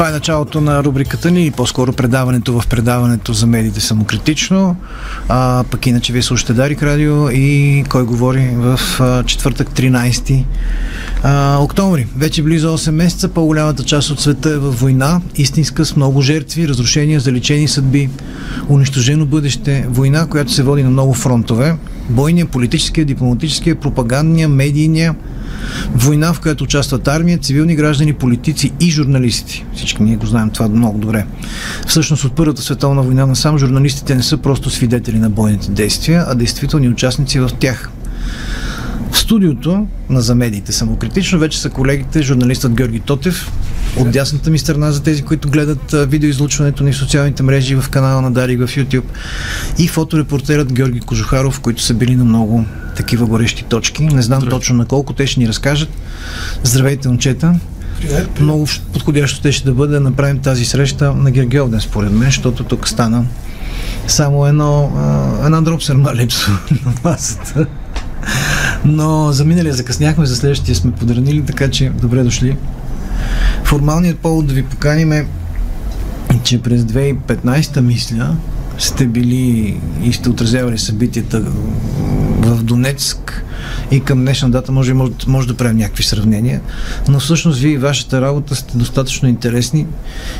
Това е началото на рубриката ни и по-скоро предаването в предаването за медиите самокритично. А, пък иначе вие слушате Дарик Радио и кой говори в а, четвъртък 13 а, октомври. Вече близо 8 месеца по-голямата част от света е във война, истинска с много жертви, разрушения, заличени съдби, унищожено бъдеще, война, която се води на много фронтове. Бойния, политическия, дипломатическия, пропагандния, медийния, Война, в която участват армия, цивилни граждани, политици и журналисти. Всички ние го знаем това много добре. Всъщност от Първата световна война насам журналистите не са просто свидетели на бойните действия, а действителни участници в тях. В студиото на замедиите самокритично вече са колегите журналистът Георги Тотев, от дясната ми страна за тези, които гледат видеоизлучването ни в социалните мрежи в канала на Дарик в YouTube и фоторепортерът Георги Кожухаров, които са били на много такива горещи точки. Не знам Здравей. точно на колко те ще ни разкажат. Здравейте, момчета. Привет. Много подходящо те ще да бъде да направим тази среща на Гергиовден, според мен, защото тук стана само едно, една дропсерна липсва на масата. Но за миналия закъсняхме, за следващия сме подранили, така че добре дошли. Формалният повод да ви поканим е, че през 2015 мисля, сте били и сте отразявали събитията в Донецк и към днешна дата може, може, може да правим някакви сравнения, но всъщност вие и вашата работа сте достатъчно интересни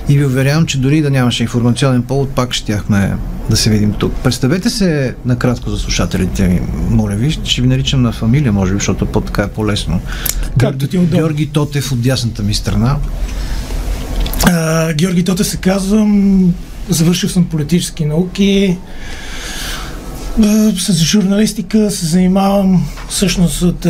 и ви уверявам, че дори да нямаше информационен повод, пак щяхме да се видим тук. Представете се накратко за слушателите ми, моля ви, ще ви наричам на фамилия, може би, защото по-така е по-лесно. Както ти е Георги Тотев от дясната ми страна. А, Георги Тотев се казвам, завършил съм политически науки, с журналистика се занимавам всъщност от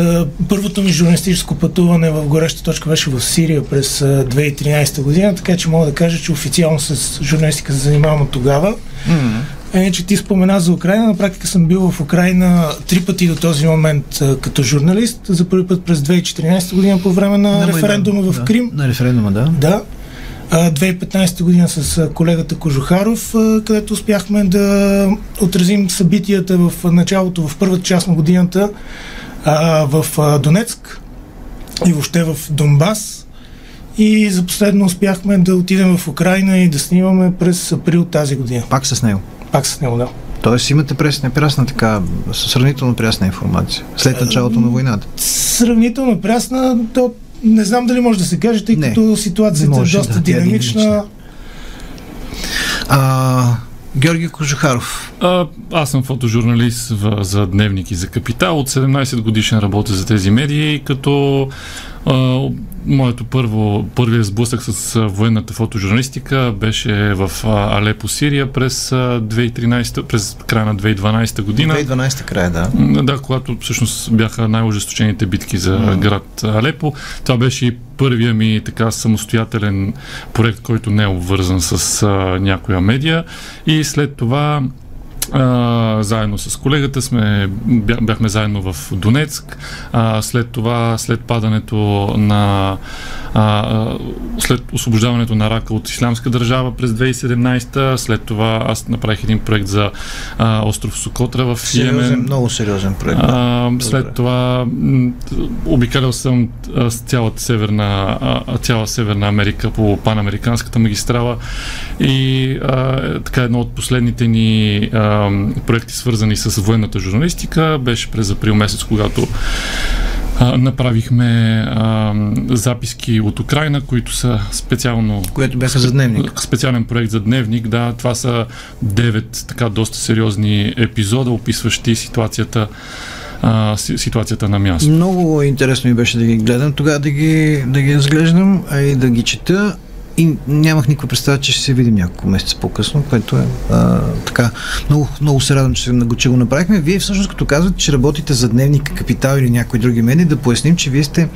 първото ми журналистическо пътуване в гореща точка беше в Сирия през 2013 година, така че мога да кажа, че официално с журналистика се занимавам от тогава. Mm-hmm. Е, че ти спомена за Украина. На практика съм бил в Украина три пъти до този момент като журналист. За първи път през 2014 година по време на, на референдума в да, Крим. На референдума, да. Да. 2015 година с колегата Кожухаров, където успяхме да отразим събитията в началото, в първата част на годината в Донецк и въобще в Донбас. И за последно успяхме да отидем в Украина и да снимаме през април тази година. Пак с него? Пак с него, да. Тоест имате пресна, прясна така, сравнително прясна информация след началото на войната? Сравнително прясна, то не знам дали може да се каже, тъй като ситуацията е доста да, е динамична. А, Георги Кожухаров. А, аз съм фотожурналист в, за Дневник и за Капитал. От 17 годишен работя за тези медии, като а, моето първо, първият сблъсък с военната фотожурналистика беше в Алепо, Сирия през 2013, през края на 2012 година. 2012 края, да. Да, когато всъщност бяха най-ожесточените битки за mm. град Алепо. Това беше и първия ми така самостоятелен проект, който не е обвързан с а, някоя медия. И след това а, заедно с колегата сме, бяхме заедно в Донецк. А, след това, след падането на а, след освобождаването на Рака от Ислямска държава през 2017, след това аз направих един проект за а, остров Сокотра в сериозен, Йемен. Много сериозен проект. А, след това обикалял съм с цялата северна, а, цяла Северна Америка по панамериканската магистрала и а, така едно от последните ни а, проекти свързани с военната журналистика беше през април месец, когато а, направихме а, записки от Украина, които са специално... Което бяха за дневник. Специален проект за дневник, да. Това са девет така доста сериозни епизода, описващи ситуацията а, ситуацията на място. Много интересно ми беше да ги гледам, тогава да ги, да ги разглеждам, а и да ги чета и нямах никаква представа, че ще се видим няколко месеца по-късно, което е а, така. Много, много се радвам, че, че го направихме. Вие всъщност като казвате, че работите за дневник Капитал или някои други медии, да поясним, че вие сте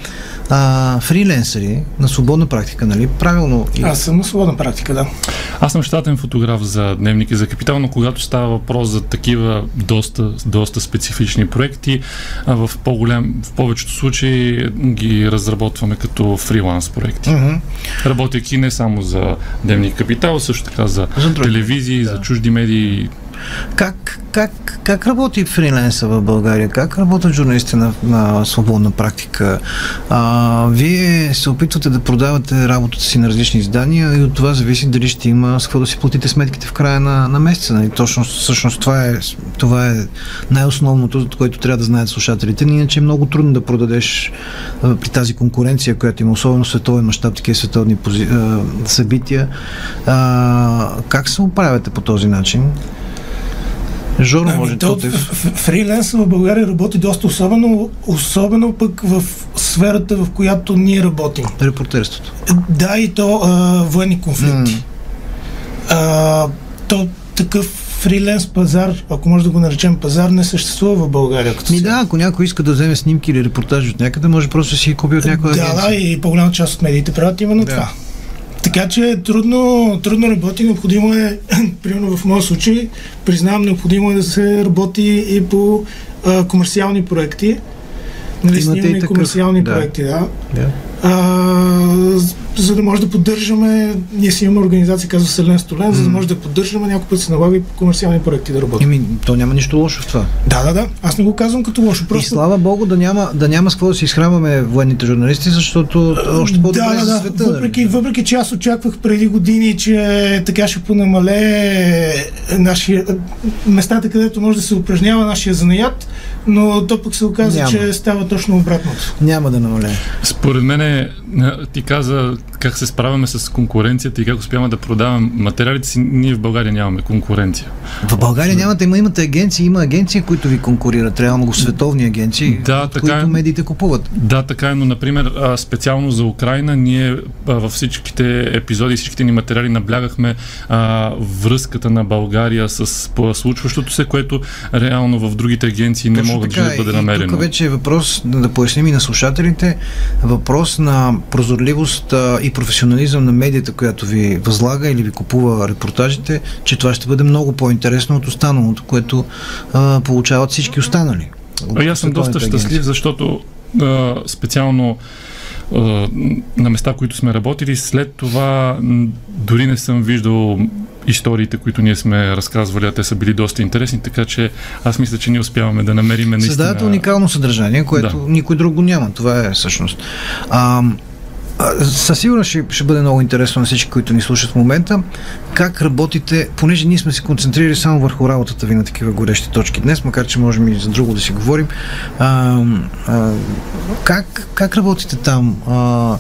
а, фриленсъри на свободна практика, нали? Правилно. Аз съм на свободна практика, да. Аз съм щатен фотограф за дневник и за Капитал, но когато става въпрос за такива доста, доста специфични проекти, а в, по-голям, в повечето случаи ги разработваме като фриланс проекти. Uh-huh. Работейки не само за Дневник Капитал, също така за, за телевизии, да. за чужди медии Как, как, как работи фриленса в България? Как работят журналисти на, на свободна практика? А, вие се опитвате да продавате работата си на различни издания и от това зависи дали ще има с какво да си платите сметките в края на, на месеца. Нали? Точно, всъщност това е, това е най-основното, което трябва да знаят слушателите. Иначе е много трудно да продадеш а, при тази конкуренция, която има особено световен мащаб, такива световни пози, а, събития. А, как се оправяте по този начин? Жоро, Ами, може то, да фриленс в България работи доста особено, особено пък в сферата, в която ние работим. репортерството. Да, и то а, военни конфликти. А, то такъв фриленс пазар, ако може да го наречем пазар, не съществува в България. Като Ми да, ако някой иска да вземе снимки или репортажи от някъде, може просто да си ги купи от някоя Да, агенция. да, и по-голяма част от медиите правят именно Да. това. Така че е трудно, трудно работи, необходимо е, примерно в моя случай, признавам, необходимо е да се работи и по а, комерциални проекти. Нали, снимаме и такъв, комерциални да. проекти, да. Да. А, за да може да поддържаме, ние си имаме организация, казва Селен Столен, за да може да поддържаме, някой път се налага и по комерциални проекти да работим. Еми, то няма нищо лошо в това. Да, да, да. Аз не го казвам като лошо. И Просто слава Богу да няма, да няма с какво да си изхранваме военните журналисти, защото още по-добре да, да, за да. света. Въпреки, нали? въпреки, че аз очаквах преди години, че така ще понамале нашия, местата, където може да се упражнява нашия занаят, но то пък се оказа, Няма. че става точно обратното. Няма да намалее. Според мен е, ти каза week. Как се справяме с конкуренцията и как успяваме да продаваме материалите си. Ние в България нямаме конкуренция. В България нямате, има, имате агенции, има агенции, които ви конкурират, реално световни агенции, Да, от така които е. медиите купуват. Да, така е, но например специално за Украина ние във всичките епизоди, всичките ни материали наблягахме а, връзката на България с случващото се, което реално в другите агенции не Точно могат така да е. бъде намерено. Тук вече е въпрос, да поясним и на слушателите, въпрос на прозорливост и професионализъм на медията, която ви възлага или ви купува репортажите, че това ще бъде много по-интересно от останалото, което а, получават всички останали. аз съм доста щастлив, защото а, специално а, на места, които сме работили, след това дори не съм виждал историите, които ние сме разказвали, а те са били доста интересни, така че аз мисля, че ние успяваме да намерим наистина... Създават уникално съдържание, което Да. никой друг го няма. Това е всъщност. А, със сигурност ще, ще бъде много интересно на всички, които ни слушат в момента. Как работите, понеже ние сме се концентрирали само върху работата ви на такива горещи точки днес, макар че можем и за друго да си говорим. А, а, как, как работите там? А,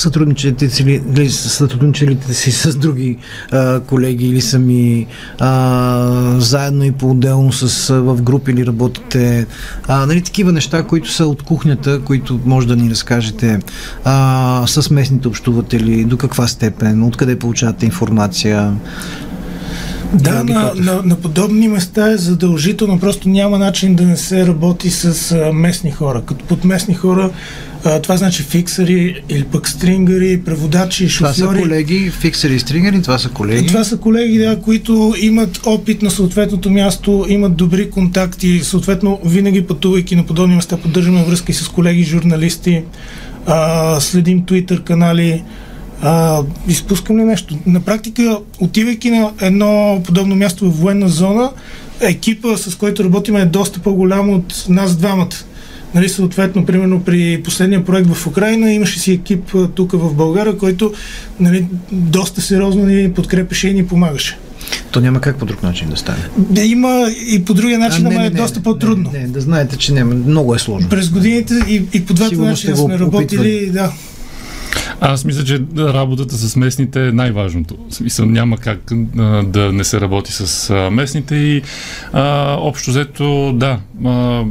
сътрудничате си ли, ли сътрудничате си с други а, колеги или сами а, заедно и по-отделно с, а, в групи или работите? А, нали, такива неща, които са от кухнята, които може да ни разкажете а, с местните общуватели, до каква степен, откъде получавате информация? Да, на, на, на подобни места е задължително, просто няма начин да не се работи с а, местни хора. Като под местни хора, а, това значи фиксъри или пък стрингъри, преводачи, Това са шофьори. колеги, фиксери и стрингери, това са колеги. Това са колеги, да, които имат опит на съответното място, имат добри контакти, съответно винаги пътувайки на подобни места, поддържаме връзки с колеги журналисти, а, следим Twitter канали, а, изпускам ли нещо? На практика, отивайки на едно подобно място в военна зона, екипа, с който работим е доста по-голям от нас двамата. Нали, съответно, примерно при последния проект в Украина имаше си екип тук в България, който нали, доста сериозно ни подкрепеше и ни помагаше. То няма как по друг начин да стане. Да, има и по другия начин, ама е доста по-трудно. Не, не, да знаете, че няма. Много е сложно. През годините и, и по двата Сигурно начина сме работили, опитвали. да. Аз мисля, че работата с местните е най-важното. В смисъл няма как а, да не се работи с а, местните и а, общо взето, да, а,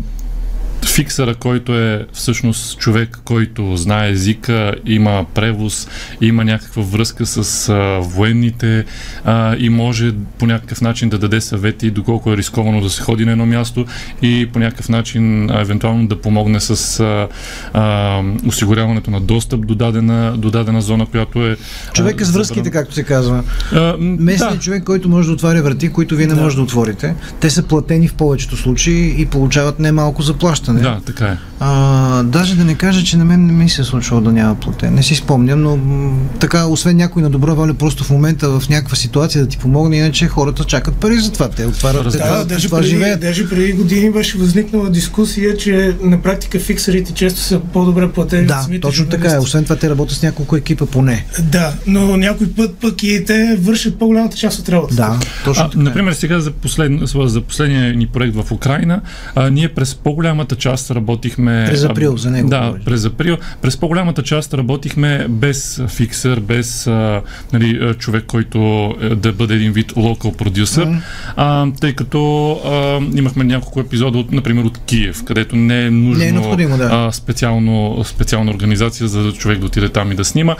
фиксъра, който е всъщност човек, който знае езика, има превоз, има някаква връзка с а, военните а, и може по някакъв начин да даде съвети доколко е рисковано да се ходи на едно място и по някакъв начин а, евентуално да помогне с а, а, осигуряването на достъп до дадена, до дадена зона, която е... Човек а, с връзките, забран- както се казва. А, Местният да. човек, който може да отваря врати, които вие не Да. може да отворите. Те са платени в повечето случаи и получават немалко заплащане. Да, така е. А, даже да не кажа, че на мен не ми се е случвало да няма платен. Не си спомням, но м- така, освен някой на добра воля, просто в момента в някаква ситуация да ти помогне, иначе хората чакат пари за това. Те отварят, Да, това, даже това преди, живеят. даже преди години беше възникнала дискусия, че на практика фиксерите често са по-добре платени Да, самите точно така е. Освен това, те работят с няколко екипа поне. Да, но някой път пък и те вършат по-голямата част от работата. Да, точно А, така. е. например, сега за, послед, за последния ни проект в Украина, а, ние през по-голямата част работихме. През април, за него Да, през април. През по-голямата част работихме без фиксър, без а, нали, човек, който е, да бъде един вид локал продюсър, а, тъй като а, имахме няколко епизода, от, например, от Киев, където не е нужно Не е необходимо, да. а, специално, специална организация, за да човек да отиде там и да снима.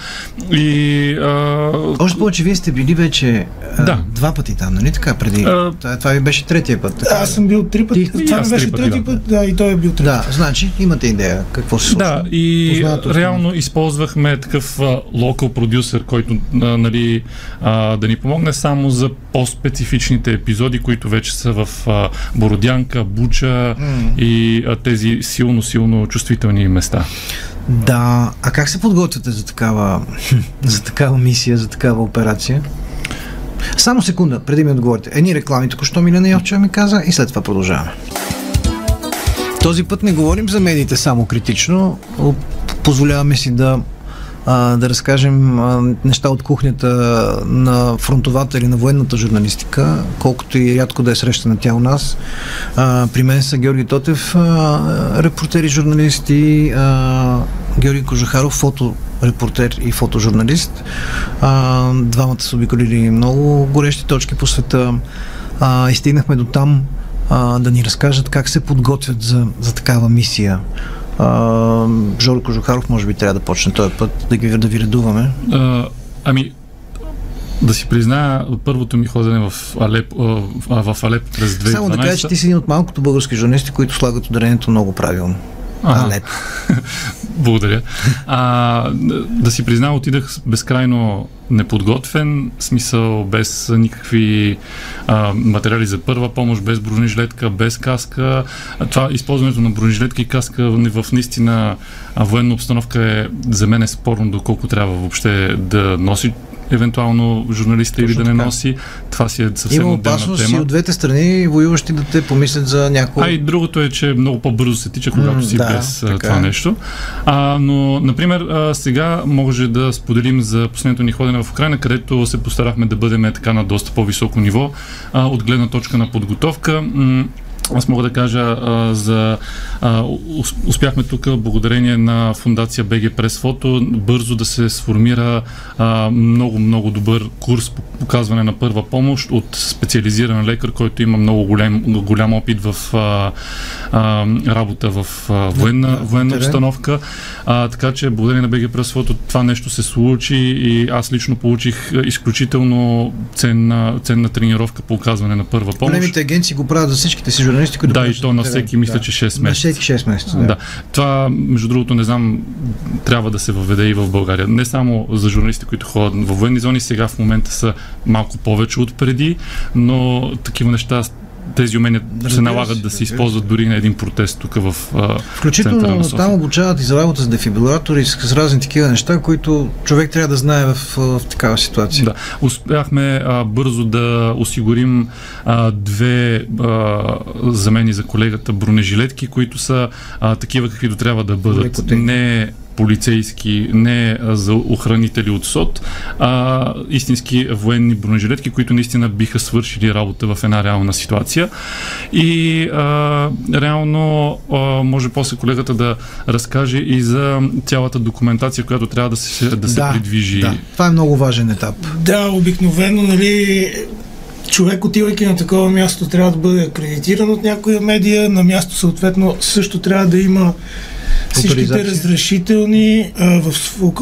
И а, Още повече, вие сте били вече а, Да. два пъти там, нали така, преди? А, това, ви беше третия път. Така. Аз съм бил три пъти. Ти- Това ми беше трети да. път, да, и той е бил трети. Да, значи имате идея какво се случва. Да, и Познавате реално използвахме такъв локал продюсер, който а, нали, а, да ни помогне само за по-специфичните епизоди, които вече са в а, Бородянка, Буча и а, тези силно-силно чувствителни места. Да, а как се подготвяте за такава, за такава мисия, за такава операция? Само секунда, преди ми отговорите. Едни реклами, току-що Милена Йовчева ми каза и след това продължаваме. Този път не говорим за медиите само критично. Позволяваме си да, да разкажем неща от кухнята на фронтовата или на военната журналистика, колкото и рядко да е срещана тя у нас. При мен са Георги Тотев, а, репортери, журналисти, а, Георги Кожухаров, фоторепортер и фотожурналист. А, двамата са обиколили много горещи точки по света а, и стигнахме до там а, да ни разкажат как се подготвят за, за такава мисия. А, Жоро Кожухаров може би трябва да почне този път, да, ги, да ви редуваме. А, ами, да си призная, първото ми ходене в Алеп, а, в Алеп през 2012. Само да кажа, че ти си един от малкото български журналисти, които слагат ударението много правилно. Ага. Алеп. Благодаря. А, да си призна, отидах безкрайно неподготвен, смисъл без никакви а, материали за първа помощ, без бронежилетка, без каска. А, това използването на бронежилетка и каска в, наистина а, военна обстановка е за мен е спорно доколко трябва въобще да носи евентуално журналиста или да не така. носи. Това си е съвсем Има опасност и тема. от двете страни воюващи да те помислят за някой. А и другото е, че много по-бързо се тича, когато си да, без така това е. нещо. А, но, например, а, сега може да споделим за последното ни ходене в Украина, където се постарахме да бъдем така на доста по-високо ниво а, от гледна точка на подготовка. Аз мога да кажа а, за. А, ус- успяхме тук, благодарение на фундация БГ Прес Фото, бързо да се сформира а, много, много добър курс по показване на първа помощ от специализиран лекар, който има много голям, голям опит в а, а, работа в а, военна, военна обстановка. А, така че, благодарение на БГ Прес Фото, това нещо се случи и аз лично получих изключително ценна, ценна тренировка по оказване на първа помощ. Големите агенции го правят за всичките си журналисти, които Да, и то на всеки, мисля, Да. че 6 На месеца. всеки 6 месеца. Да. Това, между другото, не знам, трябва да се въведе и в България. Не само за журналисти, които ходят във военни зони, сега в момента са малко повече от преди, но такива неща, тези умения се Разбира налагат се, да се използват дори на един протест тук в а, Включително на София. там обучават и за работа с дефибрилатори и с, с разни такива неща, които човек трябва да знае в, в, такава ситуация. Да, успяхме а, бързо да осигурим а, две а, замени за колегата бронежилетки, които са а, такива каквито трябва да бъдат. Лекоти. Не полицейски, не за охранители от СОД, а истински военни бронежилетки, които наистина биха свършили работа в една реална ситуация. И а, реално а, може после колегата да разкаже и за цялата документация, която трябва да се, да се придвижи. Да. Това е много важен етап. Да, обикновено, нали, човек отивайки на такова място трябва да бъде акредитиран от някоя медия, на място съответно също трябва да има всичките разрешителни. А, В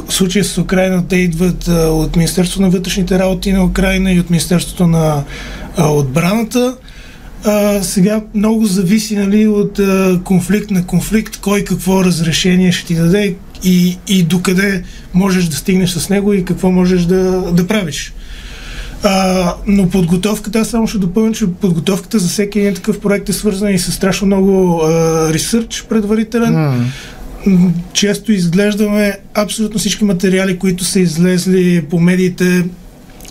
в случая с Украина те идват а, от Министерството на вътрешните работи на Украина и от Министерството на а, отбраната. А, сега много зависи нали, от а, конфликт на конфликт, кой какво разрешение ще ти даде и, и докъде можеш да стигнеш с него и какво можеш да, да правиш. А, но подготовката, аз само ще допълня, че подготовката за всеки един такъв проект е свързана и с страшно много ресърч предварителен. Mm. Често изглеждаме абсолютно всички материали, които са излезли по медиите.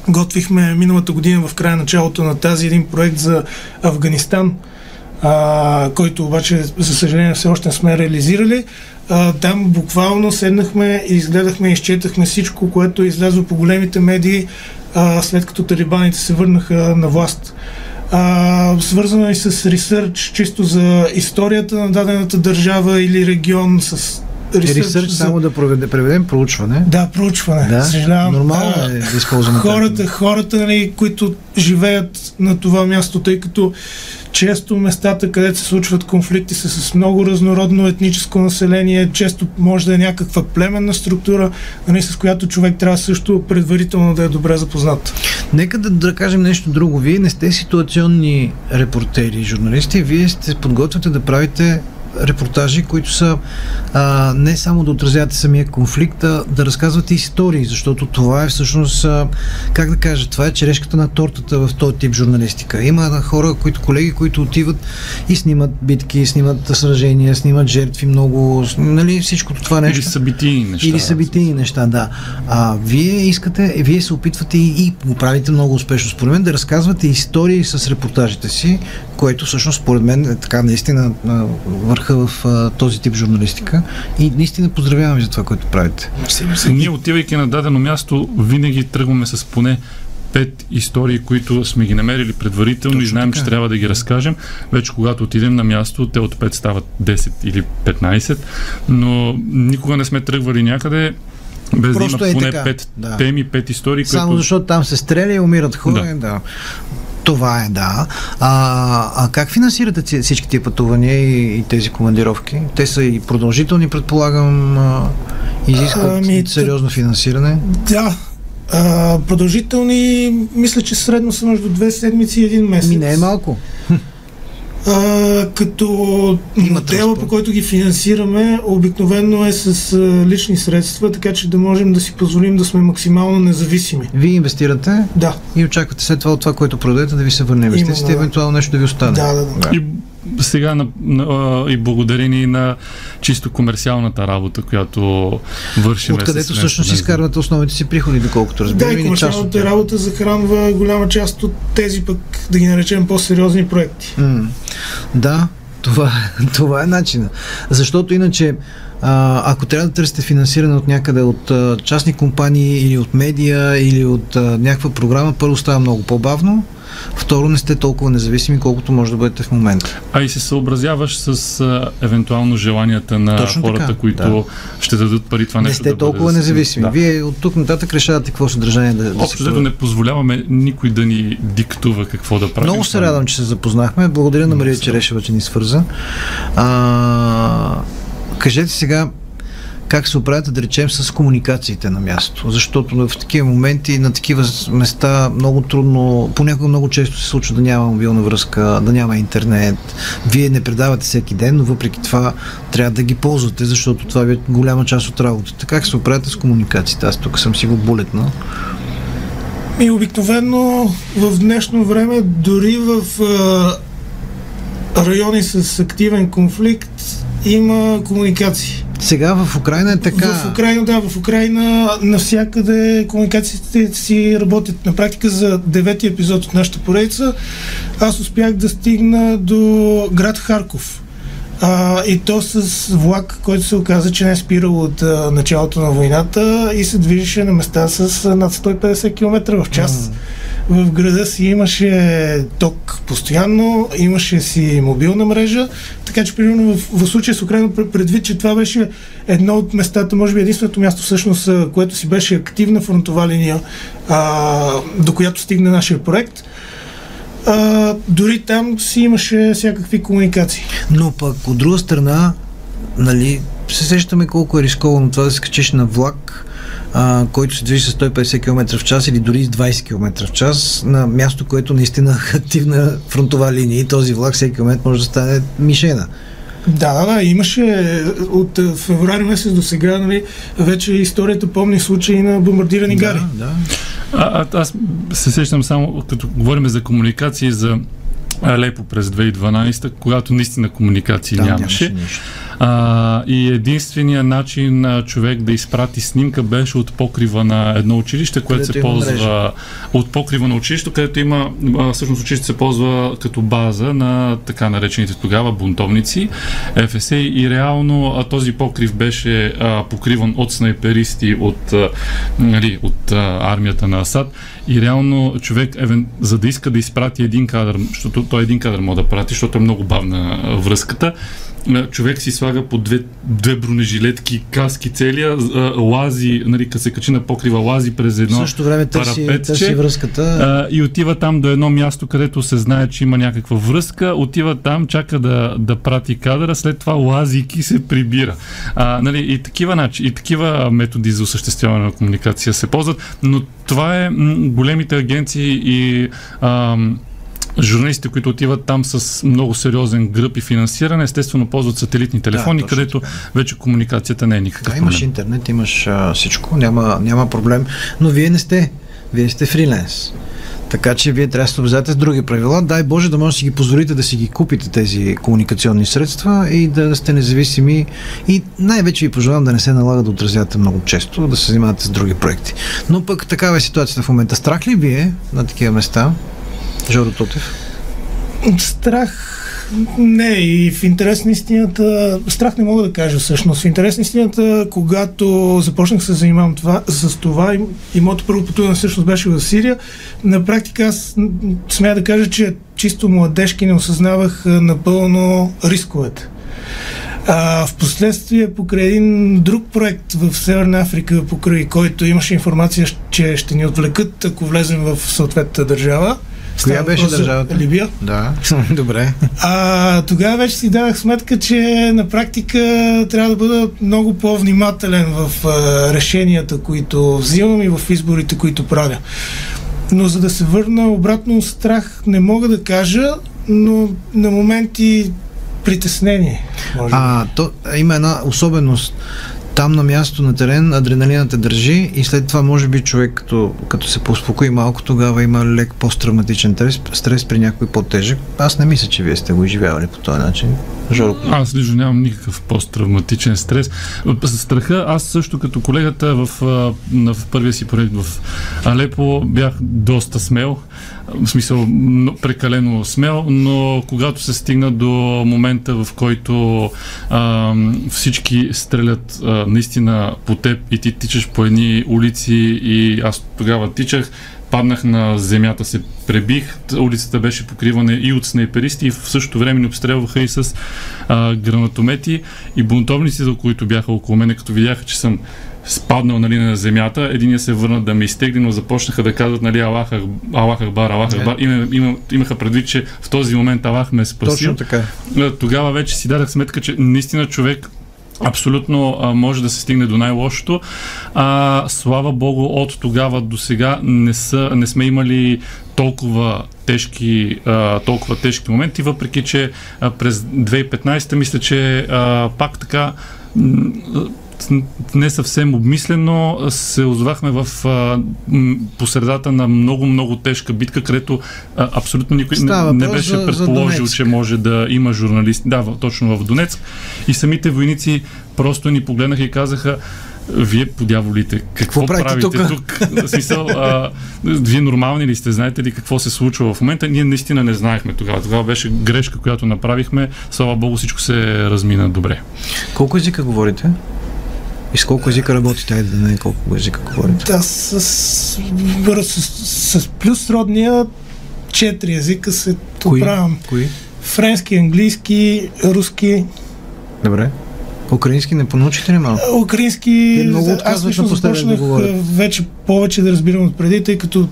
Готвихме миналата година в края началото на тази един проект за Афганистан, а, който обаче, за съжаление, все още не сме реализирали. А, там буквално седнахме и изгледахме и изчетахме всичко, което е излязло по големите медии, а, след като талибаните се върнаха на власт. А, свързано и с ресърч, чисто за историята на дадената държава или регион, с ресърч, ресърч за... само да проведе, преведем проучване. Да, проучване. Да, Съжалявам. Нормално е да използваме хората, хората нали, които живеят на това място, тъй като често местата, където се случват конфликти са с много разнородно етническо население, често може да е някаква племенна структура, нали, с която човек трябва също предварително да е добре запознат. Нека да, да кажем нещо друго. Вие не сте ситуационни репортери, журналисти, вие сте подготвяте да правите репортажи, които са а, не само да отразявате самия конфликт, а да разказвате истории, защото това е всъщност, а, как да кажа, това е черешката на тортата в този тип журналистика. Има хора, които, колеги, които отиват и снимат битки, снимат сражения, снимат жертви много, нали, всичкото това нещо. Или събитийни неща. Или събитийни неща, да. А вие искате, вие се опитвате и, и го правите много успешно, според мен, да разказвате истории с репортажите си, което всъщност, според мен, е така наистина върх върха в а, този тип журналистика и наистина поздравявам ви за това, което правите. Ние отивайки на дадено място, винаги тръгваме с поне пет истории, които сме ги намерили предварително Точно и знаем, така. че трябва да ги разкажем. Вече когато отидем на място, те от 5 стават 10 или 15, но никога не сме тръгвали някъде без Просто да има е поне така. пет да. теми, пет истории. Само които... защото там се стреля и умират хора. Да. да. Това е, да. А, а как финансирате всички тия пътувания и, и тези командировки? Те са и продължителни, предполагам, изискват ами, сериозно финансиране? Да, а, продължителни, мисля, че средно са между две седмици и един месец. Ми не е малко. А, като модела, по който ги финансираме, обикновено е с а, лични средства, така че да можем да си позволим да сме максимално независими. Вие инвестирате да. и очаквате след това от това, което продадете, да ви се върне инвестицията и евентуално нещо да ви остане. Да, да, да. И сега на, на, и благодарение на чисто комерциалната работа, която вършим. Откъдето всъщност изкарвате основните си приходи, доколкото разбирам. Да, и комерциалната част работа захранва голяма част от тези пък, да ги наречем по-сериозни проекти. М- да, това, това е начина. Защото иначе а, ако трябва да търсите финансиране от някъде от а, частни компании или от медия или от а, някаква програма, първо става много по-бавно, Второ, не сте толкова независими, колкото може да бъдете в момента. А и се съобразяваш с а, евентуално желанията на Точно хората, така, които да. ще дадат пари това не нещо. Не сте да толкова бъде независими. Да. Вие от тук нататък решавате какво съдържание да, да Общо, не позволяваме никой да ни диктува какво да правим. Много се радвам, че се запознахме. Благодаря на Мария Черешева, че ни свърза. А, кажете сега, как се оправят, да речем, с комуникациите на място. Защото в такива моменти, на такива места много трудно, понякога много често се случва да няма мобилна връзка, да няма интернет. Вие не предавате всеки ден, но въпреки това трябва да ги ползвате, защото това е голяма част от работата. Как се оправяте с комуникациите? Аз тук съм си го булетна. И обикновено в днешно време, дори в райони с активен конфликт, има комуникации. Сега в Украина е така. В Украина, да, в Украина навсякъде комуникациите си работят. На практика за девети епизод от нашата поредица аз успях да стигна до град Харков. А, и то с влак, който се оказа, че не е спирал от а, началото на войната и се движеше на места с а, над 150 км в час. Mm в града си имаше ток постоянно, имаше си мобилна мрежа, така че примерно в, в случая с Украина предвид, че това беше едно от местата, може би единственото място всъщност, което си беше активна фронтова линия, а, до която стигна нашия проект, а, дори там си имаше всякакви комуникации. Но пък от друга страна, нали, се сещаме колко е рисковано това да се качиш на влак, а, който се движи с 150 км в час или дори с 20 км в час на място, което наистина е активна фронтова линия и този влак всеки момент може да стане мишена. Да, да, да, имаше от феврари месец до сега, нали, вече историята помни случаи на бомбардирани да, гари. Да. А, а, аз се сещам само, като говорим за комуникации, за Алепо през 2012, когато наистина комуникации Там нямаше. нямаше нищо. А, и единствения начин а, човек да изпрати снимка беше от покрива на едно училище, което се ползва мрежа. от покрива на училището, където има, а, всъщност училище се ползва като база на така наречените тогава бунтовници, ФСА и реално а, този покрив беше а, покриван от снайперисти от, а, нали, от а, армията на Асад и реално човек, евен, за да иска да изпрати един кадър, защото той един кадър може да прати, защото е много бавна връзката, човек си слага по две, две бронежилетки, каски целия, лази, нали, се качи на покрива, лази през В едно същото време търси, търси връзката. а, и отива там до едно място, където се знае, че има някаква връзка, отива там, чака да, да прати кадъра, след това лазики се прибира. А, нали, и, такива, начин, и такива методи за осъществяване на комуникация се ползват, но това е м, големите агенции и ам, журналистите, които отиват там с много сериозен гръб и финансиране, естествено ползват сателитни телефони, точно където така. вече комуникацията не е никакъв Да, имаш проблем. интернет, имаш а, всичко, няма, няма проблем. Но вие не сте. Вие сте фриленс. Така че вие трябва да се обзадете с други правила. Дай Боже да може да си ги позволите да си ги купите тези комуникационни средства и да сте независими. И най-вече ви пожелавам да не се налага да отразявате много често, да се занимавате с други проекти. Но пък такава е ситуацията в момента. Страх ли ви е на такива места? Жоро Тотев. Страх не, и в интерес на истината, страх не мога да кажа всъщност. В интерес на истината, когато започнах се занимавам това, с това и, и моето първо пътуване всъщност беше в Сирия, на практика аз смея да кажа, че чисто младежки не осъзнавах напълно рисковете. А, в последствие, покрай един друг проект в Северна Африка, покрай който имаше информация, че ще ни отвлекат, ако влезем в съответната държава. Коя Става беше държавата? Либия. Да, добре. А, тогава вече си дадах сметка, че на практика трябва да бъда много по-внимателен в а, решенията, които взимам и в изборите, които правя. Но за да се върна обратно страх, не мога да кажа, но на моменти притеснение. Може. А, то има една особеност. Там на място на терен адреналинът те държи и след това може би човек като, като се поуспокои малко, тогава има лек посттравматичен стрес, стрес при някой по-тежък. Аз не мисля, че вие сте го изживявали по този начин. Жоро, Аз лично нямам никакъв посттравматичен стрес. С страха, аз също като колегата в, в първия си проект в Алепо бях доста смел. В смисъл, прекалено смел, но когато се стигна до момента, в който а, всички стрелят а, наистина по теб и ти тичаш по едни улици и аз тогава тичах, паднах на земята, се пребих, улицата беше покривана и от снайперисти и в същото време ни обстрелваха и с а, гранатомети и бунтовниците, които бяха около мене, като видяха, че съм спаднал нали, на земята, единия се върна да ме изтегли, но започнаха да казват нали, Аллах, Ах- Аллах Акбар, Аллах Не. Акбар. Има, има, имаха предвид, че в този момент Аллах ме е спасил. точно така. Е, Тогава вече си дадах сметка, че наистина човек абсолютно а, може да се стигне до най-лошото. А, слава Богу, от тогава до сега не, са, не сме имали толкова тежки, а, толкова тежки моменти, въпреки че а, през 2015 мисля, че а, пак така не съвсем обмислено се озовахме в а, м, посредата на много-много тежка битка, където а, абсолютно никой не, Става не беше за- предположил, че може да има журналисти. Да, в- точно в Донецк. И самите войници просто ни погледнаха и казаха вие подяволите, какво, Какво правите правите тук?" тук? Смисъл, а, вие нормални ли сте? Знаете ли какво се случва в момента? Ние наистина не знаехме тогава. Тогава беше грешка, която направихме. Слава Богу, всичко се размина добре. Колко езика говорите? И с колко езика работите? Айде да не колко езика говорите. Да, с, с, с, с плюс родния четири езика се оправям. Кои? Френски, английски, руски, Добре. Украински не понаучихте ли малко? украински. Те много аз лично да вече повече да разбирам от преди, тъй като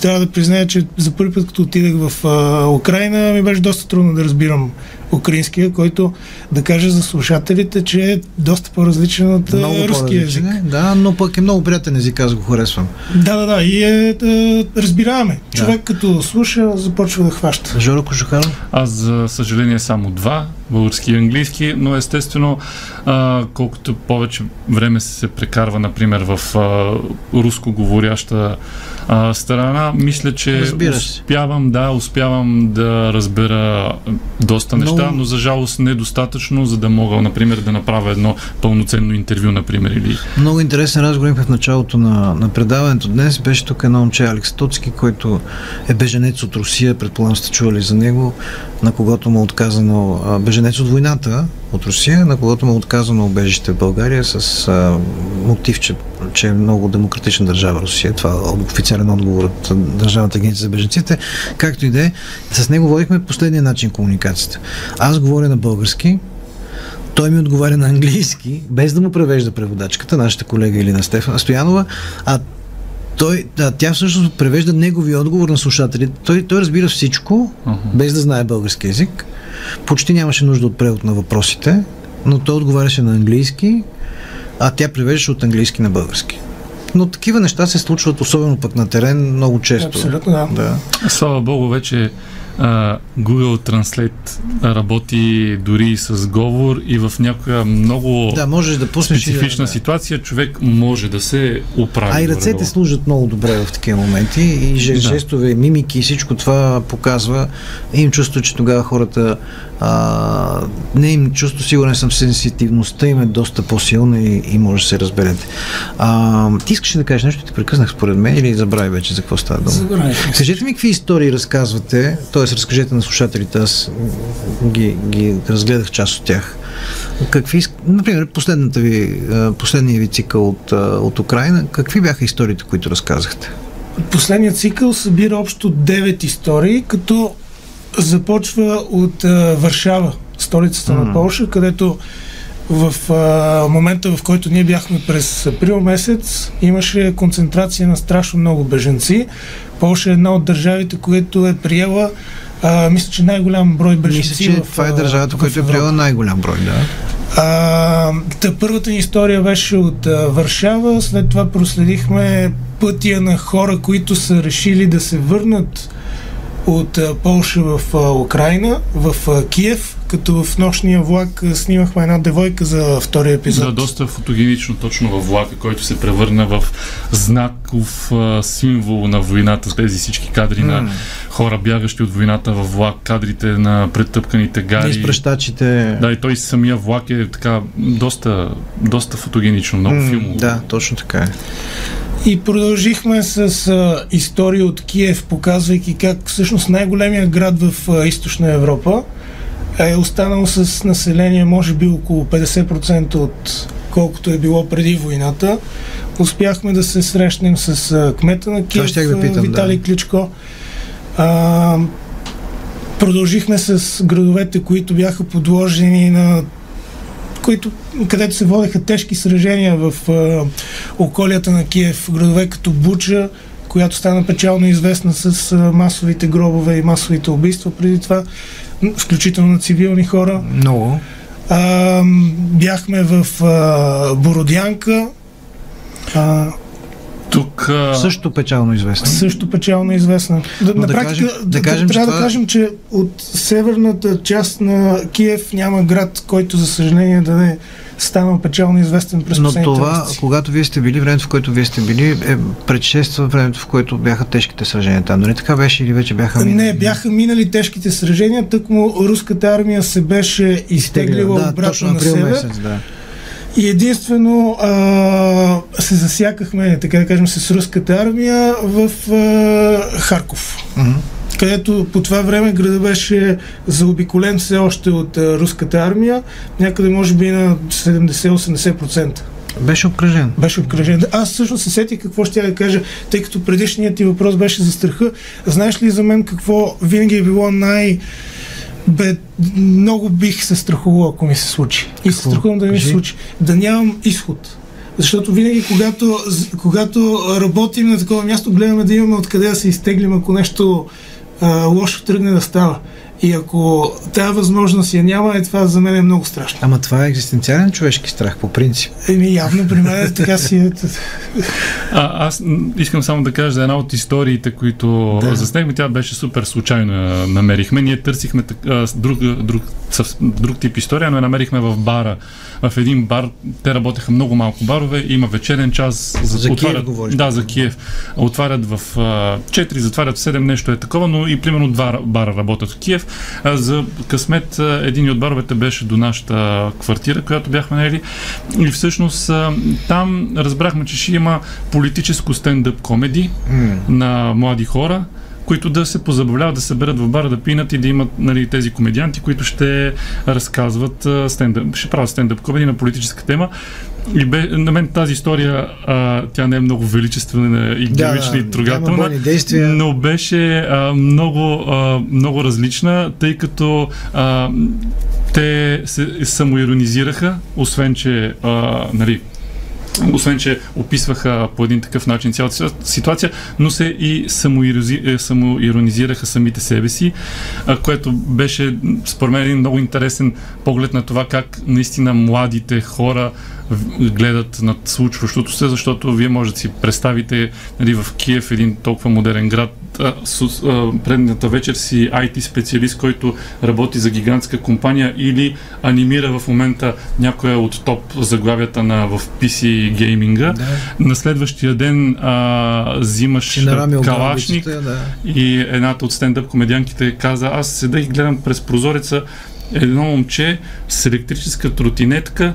трябва да призная, че за първи път, като отидах в а, Украина, ми беше доста трудно да разбирам украинския, който да каже за слушателите, че е доста по-различен от много руския език. Да, но пък е много приятен език, аз го харесвам. Да, да, да, и е, да, разбираеме. Човек да. като слуша, започва да хваща. Жора Кожухаров? Аз, за съжаление, само два, български и английски, но естествено, а, колкото повече време се прекарва, например, в а, руско говоряща а, страна, мисля, че успявам, да, успявам да разбера доста неща, но... но за жалост недостатъчно, за да мога, например, да направя едно пълноценно интервю, например. Или... Много интересен разговор имахме в началото на, на предаването днес. Беше тук едно момче Алекс Тоцки, който е беженец от Русия, предполагам сте чували за него, на когото му е отказано беженец от войната от Русия, на когото му е отказано убежище в България с а, мотив, че, че е много демократична държава Русия. Това е официален отговор от Държавната агенция за беженците. Както и да е, с него водихме последния начин комуникацията. Аз говоря на български, той ми отговаря на английски, без да му превежда преводачката, нашата колега Илина Стефана Стоянова, а той, да, тя всъщност превежда негови отговор на слушателите. Той, той разбира всичко, uh-huh. без да знае български язик. Почти нямаше нужда от превод на въпросите, но той отговаряше на английски, а тя превеждаше от английски на български. Но такива неща се случват, особено пък на терен, много често. Абсолютно, да. да. Слава Богу, вече Uh, Google Translate работи дори с говор и в някоя много да, можеш да специфична да, ситуация човек може да се оправи. А и ръцете горе служат много добре в такива моменти и жестове, да. мимики и всичко това показва. Им чувство, че тогава хората а, не им чувство, сигурен съм, сенситивността им е доста по-силна и, и може да се разберете. А, ти искаш да кажеш нещо, ти прекъснах според мен или забрави вече за какво става дума? Забравих. Кажете ми какви истории разказвате, т.е. разкажете на слушателите, аз ги, ги разгледах част от тях. Какви, например, последната ви, последния ви цикъл от, от Украина, какви бяха историите, които разказахте? Последният цикъл събира общо 9 истории, като започва от а, Варшава, столицата mm. на Польша, където в а, момента, в който ние бяхме през април месец, имаше концентрация на страшно много беженци. Польша е една от държавите, която е приела а, мисля, че най-голям брой беженци. Мисля, че в, това е държавата, която е приела най-голям брой, да. А, та първата ни история беше от а, Варшава, след това проследихме пътя на хора, които са решили да се върнат от Полша в Украина, в Киев, като в нощния влак снимахме една девойка за втория епизод. Да, доста фотогенично точно във влака, който се превърна в знаков символ на войната с тези всички кадри mm. на хора бягащи от войната във влак, кадрите на претъпканите гари. Изпращачите. Да, и той самия влак е така доста, доста фотогенично, много mm, филмово. Да, точно така е. И продължихме с а, история от Киев, показвайки как всъщност най-големия град в а, източна Европа е останал с население, може би около 50% от колкото е било преди войната. Успяхме да се срещнем с а, кмета на Киев, да питам, Виталий да. Кличко. А, продължихме с градовете, които бяха подложени на които, където се водеха тежки сражения в а, околията на Киев, градове като Буча, която стана печално известна с а, масовите гробове и масовите убийства преди това, включително на цивилни хора. Много. А, бяхме в а, Бородянка. А, тук. Също печално известна. Също печално известна. Да, на да практика, кажем, да, кажем, трябва това... да кажем, че от северната част на Киев няма град, който, за съжаление, да не станал печално известен през Но това, месеци. когато вие сте били, времето в което вие сте били, е предшества времето, в което бяха тежките сражения там. Нали така беше или вече бяха минали? Не, бяха минали тежките сражения, тъкмо руската армия се беше изтеглила да, обратно на север. Месец, да. И единствено а, се засякахме, така да кажем, с руската армия в а, Харков. Mm-hmm където по това време града беше заобиколен все още от а, руската армия, някъде може би на 70-80%. Беше обкръжен. Беше обкръжен. Аз всъщност се сетих какво ще я да кажа, тъй като предишният ти въпрос беше за страха. Знаеш ли за мен какво винаги е било най- Бе, много бих се страхувал, ако ми се случи. И се страхувам да ми се случи. Да нямам изход. Защото винаги, когато, когато работим на такова място, гледаме да имаме откъде да се изтеглим, ако нещо а, лошо тръгне да става. И ако тази възможност я няма, е това за мен е много страшно. Ама това е екзистенциален човешки страх, по принцип. Еми, явно при мен е така си. А, аз искам само да кажа за една от историите, които да. заснехме. Тя беше супер случайно намерихме. Ние търсихме друг, друг, друг тип история, но я намерихме в бара. В един бар, те работеха много малко барове, има вечерен час. За, за отварят, Киев говориш. Да, за Киев. Отварят в 4, затварят в 7, нещо е такова, но и примерно два бара работят в Киев. За късмет един от баровете беше до нашата квартира, която бяхме наели. И всъщност там разбрахме, че ще има политическо стендъп комеди mm. на млади хора които да се позабавляват, да се берат в бара, да пинат и да имат нали, тези комедианти, които ще разказват стендъп, ще правят стендъп комеди на политическа тема. И бе, на мен тази история, а, тя не е много величествена и героична да, и трогателна, но беше а, много, а, много различна, тъй като а, те се самоиронизираха, освен че а, нали, освен, че описваха по един такъв начин цялата ситуация, но се и е, самоиронизираха самите себе си, което беше според мен един много интересен поглед на това как наистина младите хора гледат над случващото се, защото вие може да си представите нали, в Киев, един толкова модерен град, а, с, а, предната вечер си IT специалист, който работи за гигантска компания или анимира в момента някоя от топ заглавията на в PC гейминга. Да. На следващия ден а, взимаш калашник да. и едната от стендъп комедианките каза, аз седа и гледам през прозореца едно момче с електрическа тротинетка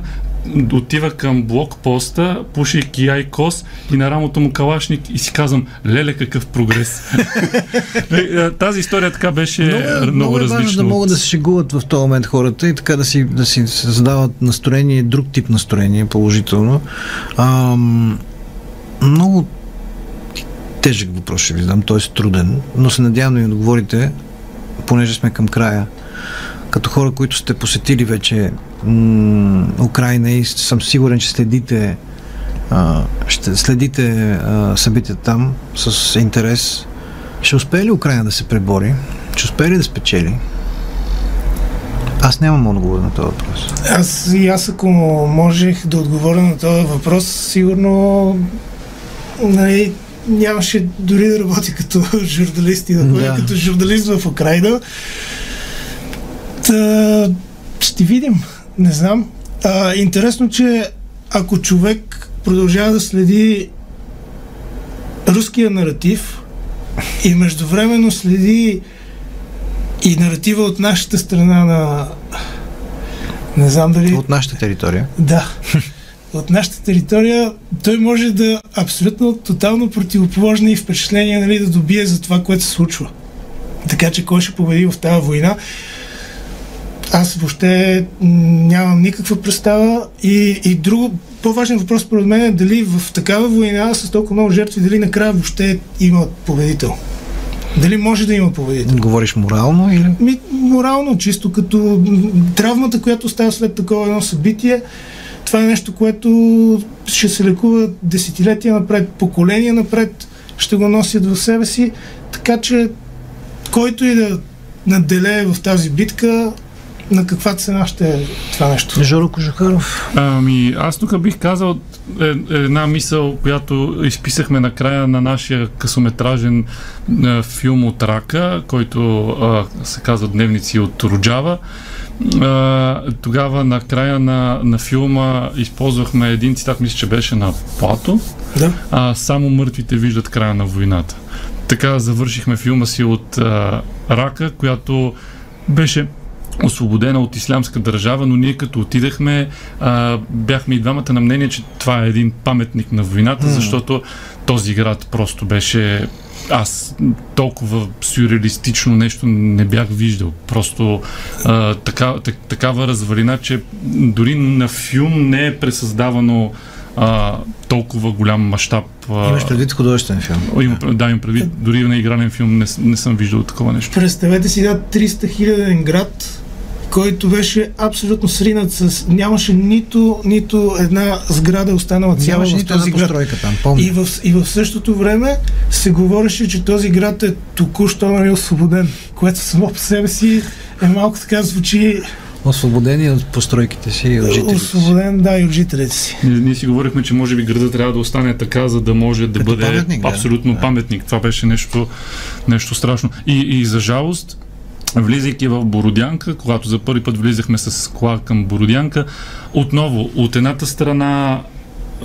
отива към блокпоста, пушейки айкос и на рамото му калашник и си казвам, леле какъв прогрес. Е, тази история така беше много, е- много, много е различна. да могат да се шегуват в този момент хората и така да си, да си създават настроение, друг тип настроение, положително. Ам, много тежък въпрос ще ви задам, т.е. труден, но се надявам да ми отговорите, понеже сме към края. Като хора, които сте посетили вече м- Украина и съм сигурен, че следите а, ще следите а, събитията там с интерес. Ще успее ли Украина да се пребори? Ще успее ли да спечели? Аз нямам отговор на този въпрос. Аз и аз ако можех да отговоря на този въпрос, сигурно нали, нямаше дори да работи като журналист и да, да. като журналист в Украина. Та, ще видим. Не знам. А, интересно, че ако човек продължава да следи руския наратив и междувременно следи и наратива от нашата страна на не знам дали... От нашата територия. Да. От нашата територия той може да абсолютно тотално противоположни впечатления нали, да добие за това, което се случва. Така че кой ще победи в тази война? Аз въобще нямам никаква представа. И, и друго, по-важен въпрос според мен е дали в такава война с толкова много жертви, дали накрая въобще има победител. Дали може да има победител? Говориш морално или? Ми, морално, чисто като травмата, която става след такова едно събитие, това е нещо, което ще се лекува десетилетия напред, поколения напред, ще го носят в себе си, така че който и да наделее в тази битка, на каква цена ще е това нещо? Жоро Кожухаров. Ами, аз тук бих казал е, една мисъл, която изписахме на края на нашия късометражен е, филм от Рака, който е, се казва Дневници от Роджава. Uh, тогава на края на, на филма използвахме един цитат, мисля, че беше на Плато. Да. А, само мъртвите виждат края на войната. Така завършихме филма си от uh, Рака, която беше освободена от ислямска държава, но ние като отидахме, а, бяхме и двамата на мнение, че това е един паметник на войната, mm. защото този град просто беше аз толкова сюрреалистично нещо не бях виждал. Просто а, така, так, такава развалина, че дори на филм не е пресъздавано а, толкова голям мащаб. Имаш предвид художествен филм? Им, да, имам предвид. Дори на игрален филм не, не съм виждал такова нещо. Представете си да 300 хиляден град, който беше абсолютно сринат с... Нямаше нито, нито една сграда останала цяла в този град. Там, помня. И в, и в същото време се говореше, че този град е току-що нали освободен, което само по себе си е малко така звучи Освободени от постройките си и от жителите Освободен, да, и от жителите си. Ние, ние си говорихме, че може би града трябва да остане така, за да може да Като бъде паметник, абсолютно Да. паметник. Това беше нещо, нещо страшно. И, и за жалост, влизайки в Бородянка, когато за първи път влизахме с кола към Бородянка, отново от едната страна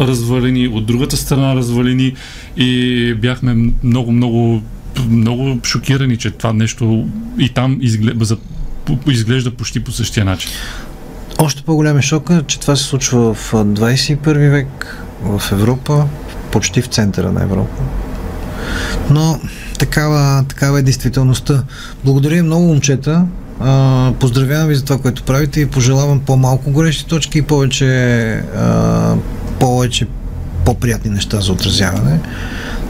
развалени, от другата страна развалени и бяхме много, много много шокирани, че това нещо и там изглежда, изглежда почти по същия начин. Още по-голям е шока, че това се случва в 21 век в Европа, почти в центъра на Европа. Но такава, такава е действителността. Благодаря много, момчета. А, поздравявам ви за това, което правите и пожелавам по-малко горещи точки и повече, а, повече по-приятни неща за отразяване.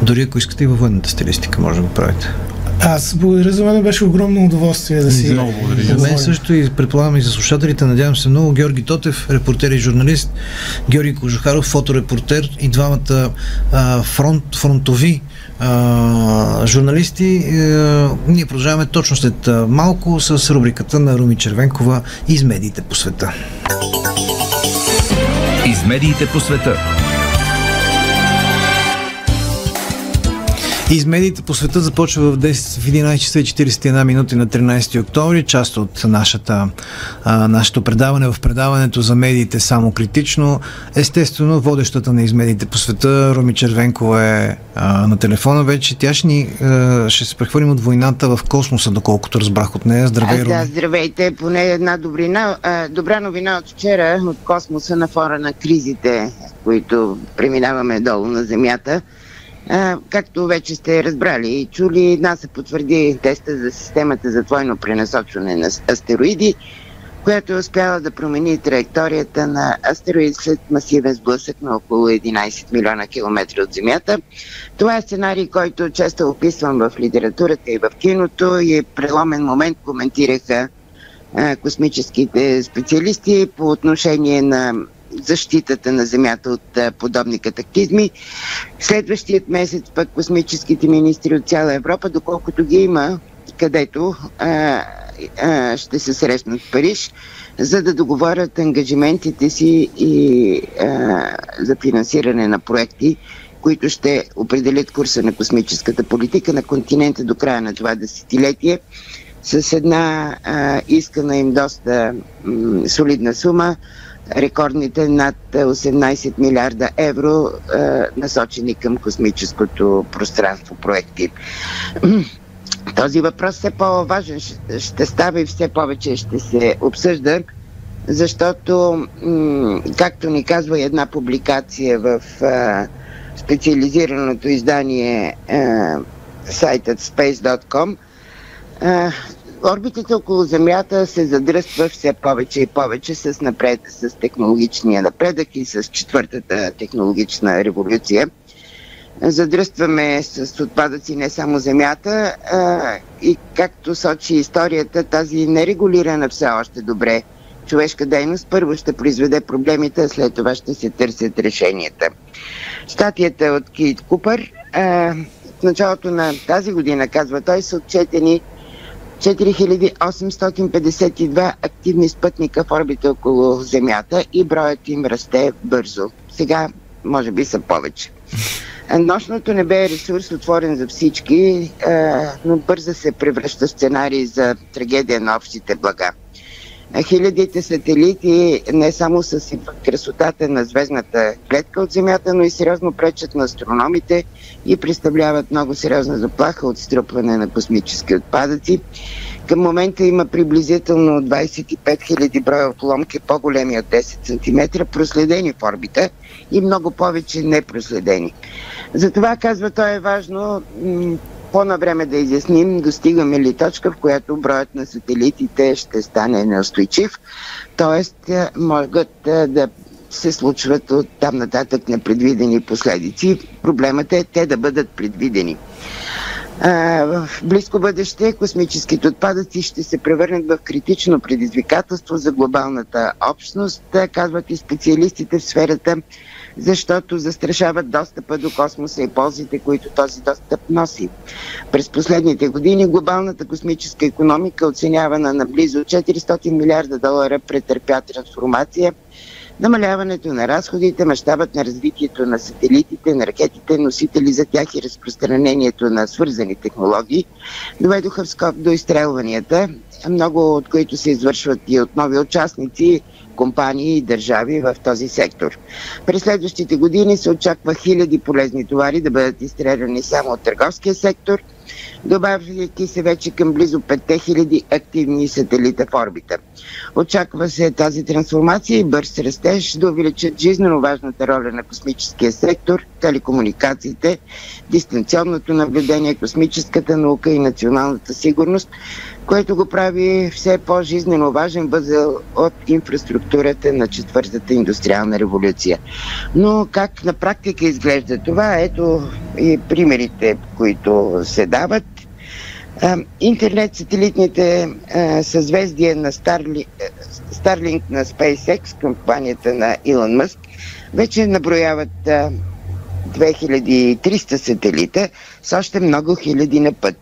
Дори ако искате и във военната стилистика, може да го правите. Аз благодаря за мен, беше огромно удоволствие да си. Много благодаря. За мен също и предполагам и за слушателите, надявам се много. Георги Тотев, репортер и журналист, Георги Кожухаров, фоторепортер и двамата а, фронт, фронтови журналисти. А, ние продължаваме точно след малко с рубриката на Руми Червенкова из медиите по света. Из медиите по света. Из медиите по света започва в 10 в 11 часа и 41 минути на 13 октомври, част от нашата, а, нашето предаване в предаването за медиите само критично. Естествено, водещата на из медиите по света, Руми Червенкова е а, на телефона вече. Тя ще, ни, а, ще се прехвърлим от войната в космоса, доколкото разбрах от нея. Здравей, А, да, Руми. здравейте. Поне една добрина, а, добра новина от вчера от космоса на фора на кризите, които преминаваме долу на Земята. А, както вече сте разбрали и чули, НАСА потвърди теста за системата за двойно пренасочване на астероиди, която е успяла да промени траекторията на астероид след масивен сблъсък на около 11 милиона километра от Земята. Това е сценарий, който често описвам в литературата и в киното и е преломен момент, коментираха космическите специалисти по отношение на защитата на Земята от подобни катаклизми. Следващият месец пък космическите министри от цяла Европа, доколкото ги има, където а, а, ще се срещнат в Париж, за да договорят ангажиментите си и а, за финансиране на проекти, които ще определят курса на космическата политика на континента до края на това десетилетие с една а, искана им доста м, солидна сума, рекордните над а, 18 милиарда евро, а, насочени към космическото пространство проекти. Този въпрос все по-важен ще- става и все повече ще се обсъжда, защото, както ни казва една публикация в а, специализираното издание а, сайтът space.com, орбитата около Земята се задръства все повече и повече с, напред, с технологичния напредък и с четвъртата технологична революция. Задръстваме с отпадъци не само Земята а, и както сочи историята, тази нерегулирана все още добре човешка дейност първо ще произведе проблемите, а след това ще се търсят решенията. Статията от Кейт Купър а, в началото на тази година, казва той, са отчетени 4852 активни спътника в орбита около Земята и броят им расте бързо. Сега може би са повече. Нощното небе е ресурс отворен за всички, а, но бързо се превръща в сценарий за трагедия на общите блага. Хилядите сателити не само съсипват красотата на звездната клетка от Земята, но и сериозно пречат на астрономите и представляват много сериозна заплаха от струпване на космически отпадъци. Към момента има приблизително 25 000 броя отломки, по-големи от 10 см, проследени в орбита и много повече непроследени. Затова, казва той, е важно по-навреме да изясним, достигаме ли точка, в която броят на сателитите ще стане неустойчив, т.е. могат а, да се случват от там нататък непредвидени последици. Проблемът е те да бъдат предвидени. в близко бъдеще космическите отпадъци ще се превърнат в критично предизвикателство за глобалната общност, казват и специалистите в сферата, защото застрашават достъпа до космоса и ползите, които този достъп носи. През последните години глобалната космическа економика, оценявана на близо 400 милиарда долара, претърпя трансформация – намаляването на разходите, мащабът на развитието на сателитите, на ракетите, носители за тях и разпространението на свързани технологии доведоха в скоп до изстрелванията, много от които се извършват и от нови участници, компании и държави в този сектор. През следващите години се очаква хиляди полезни товари да бъдат изстреляни само от търговския сектор – добавяйки се вече към близо 5000 активни сателита в орбита. Очаква се тази трансформация и бърз растеж да увеличат жизненно важната роля на космическия сектор, телекомуникациите, дистанционното наблюдение, космическата наука и националната сигурност, което го прави все по-жизненно важен възел от инфраструктурата на четвъртата индустриална революция. Но как на практика изглежда това? Ето и примерите, които се дават. Интернет сателитните съзвездия на Starlink, Starlink на SpaceX, компанията на Илон Мъск, вече наброяват 2300 сателита с още много хиляди на път.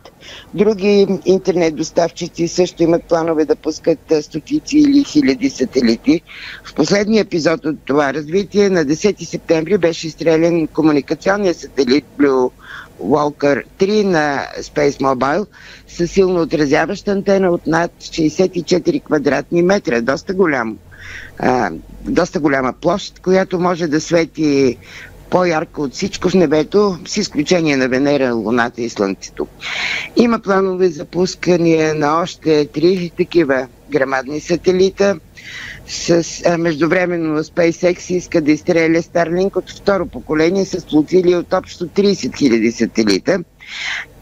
Други интернет доставчици също имат планове да пускат стотици или хиляди сателити. В последния епизод от това развитие на 10 септември беше изстрелян комуникационния сателит Blue Walker 3 на Space Mobile с силно отразяваща антена от над 64 квадратни метра. Доста голям а, доста голяма площ, която може да свети по-ярко от всичко в небето, с изключение на Венера, Луната и Слънцето. Има планове за пускания на още три такива грамадни сателита. С, а, междувременно SpaceX иска да изстреля Starlink от второ поколение с флотилия от общо 30 000 сателита.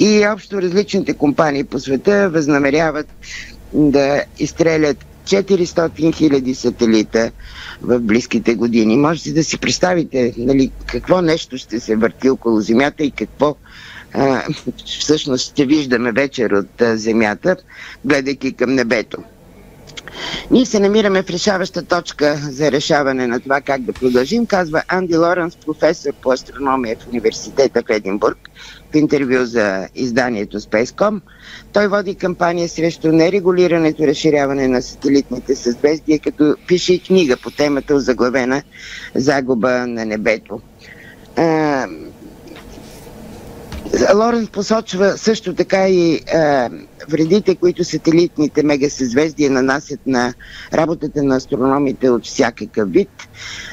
И общо различните компании по света възнамеряват да изстрелят 400 хиляди сателита в близките години. Можете да си представите нали, какво нещо ще се върти около Земята и какво а, всъщност ще виждаме вечер от а, Земята, гледайки към небето. Ние се намираме в решаваща точка за решаване на това как да продължим, казва Анди Лоренс, професор по астрономия в университета в Единбург, в интервю за изданието Spacecom. Той води кампания срещу нерегулирането разширяване на сателитните съзвездия, като пише и книга по темата озаглавена Загуба на небето. Лорен посочва също така и е, вредите, които сателитните мегасъзвездия нанасят на работата на астрономите от всякакъв вид.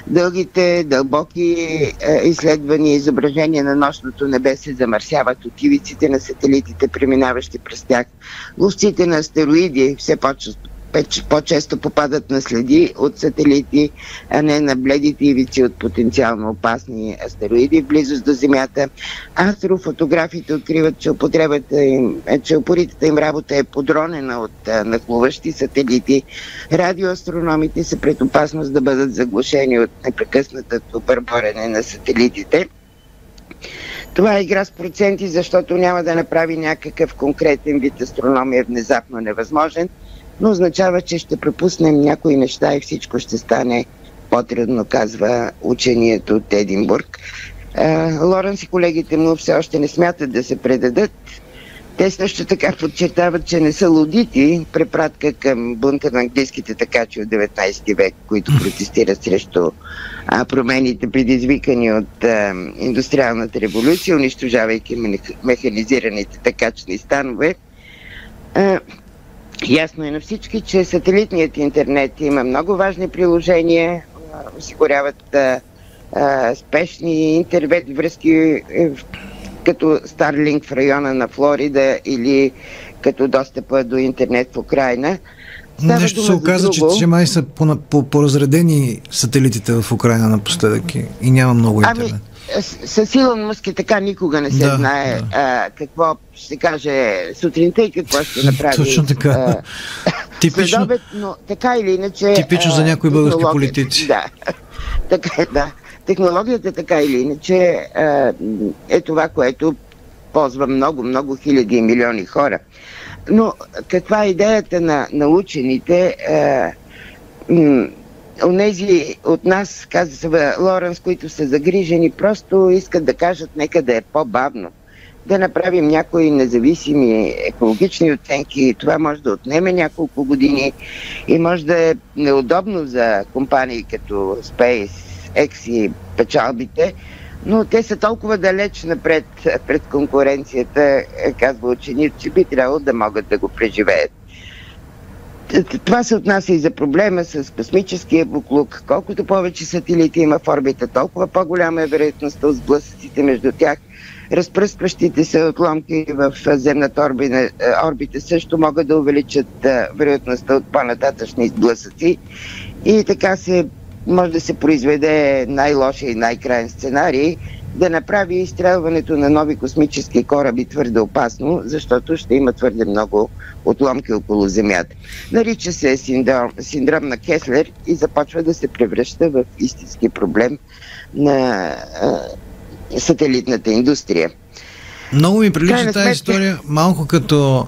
Дългите, дълбоки е, изследвания и изображения на нощното небе се замърсяват от ивиците на сателитите, преминаващи през тях. Ловците на астероиди все по-често по-често попадат на следи от сателити, а не на бледите ивици от потенциално опасни астероиди в близост до Земята. Астрофотографите откриват, че употребата им, че упоритата им работа е подронена от нахлуващи сателити. Радиоастрономите са пред опасност да бъдат заглушени от непрекъснатото бърборене на сателитите. Това е игра с проценти, защото няма да направи някакъв конкретен вид астрономия внезапно невъзможен – но означава, че ще пропуснем някои неща и всичко ще стане по-трудно, казва ученият от Единбург. Лоренс и колегите му все още не смятат да се предадат. Те също така подчертават, че не са лудити, препратка към бунта на английските такачи от 19 век, които протестират срещу а, промените, предизвикани от а, индустриалната революция, унищожавайки механизираните такачни станове. А, Ясно е на всички, че сателитният интернет има много важни приложения, осигуряват а, а, спешни интернет връзки е, като Starlink в района на Флорида или като достъпа до интернет в Украина. Става Нещо се оказа, че, че май са по-разредени сателитите в Украина напоследък и няма много ами, интернет. Ами, с Илон Мъск така никога не се да, знае да. А, какво ще каже сутринта и какво ще направи. Точно така. А, типично, следобед, но така или иначе... Типично за някои български политици. Да, така е, да. Технологията така или иначе а, е това, което ползва много, много хиляди и милиони хора. Но каква е идеята на, на учените? Е, Онези от нас, казва Лоренс, които са загрижени, просто искат да кажат нека да е по-бавно. Да направим някои независими екологични оценки. Това може да отнеме няколко години и може да е неудобно за компании като SpaceX и печалбите, но те са толкова далеч напред пред конкуренцията, казва ученик, че би трябвало да могат да го преживеят. Това се отнася и за проблема с космическия буклук. Колкото повече сателити има в орбита, толкова по-голяма е вероятността от сблъсъците между тях. Разпръскващите се отломки в земната орбита, орбита също могат да увеличат вероятността от по-нататъчни сблъсъци. И така се може да се произведе най-лошия и най-крайен сценарий, да направи изстрелването на нови космически кораби твърде опасно, защото ще има твърде много отломки около Земята. Нарича се синдром, синдром на Кеслер и започва да се превръща в истински проблем на а, сателитната индустрия. Много ми прилича тази история малко като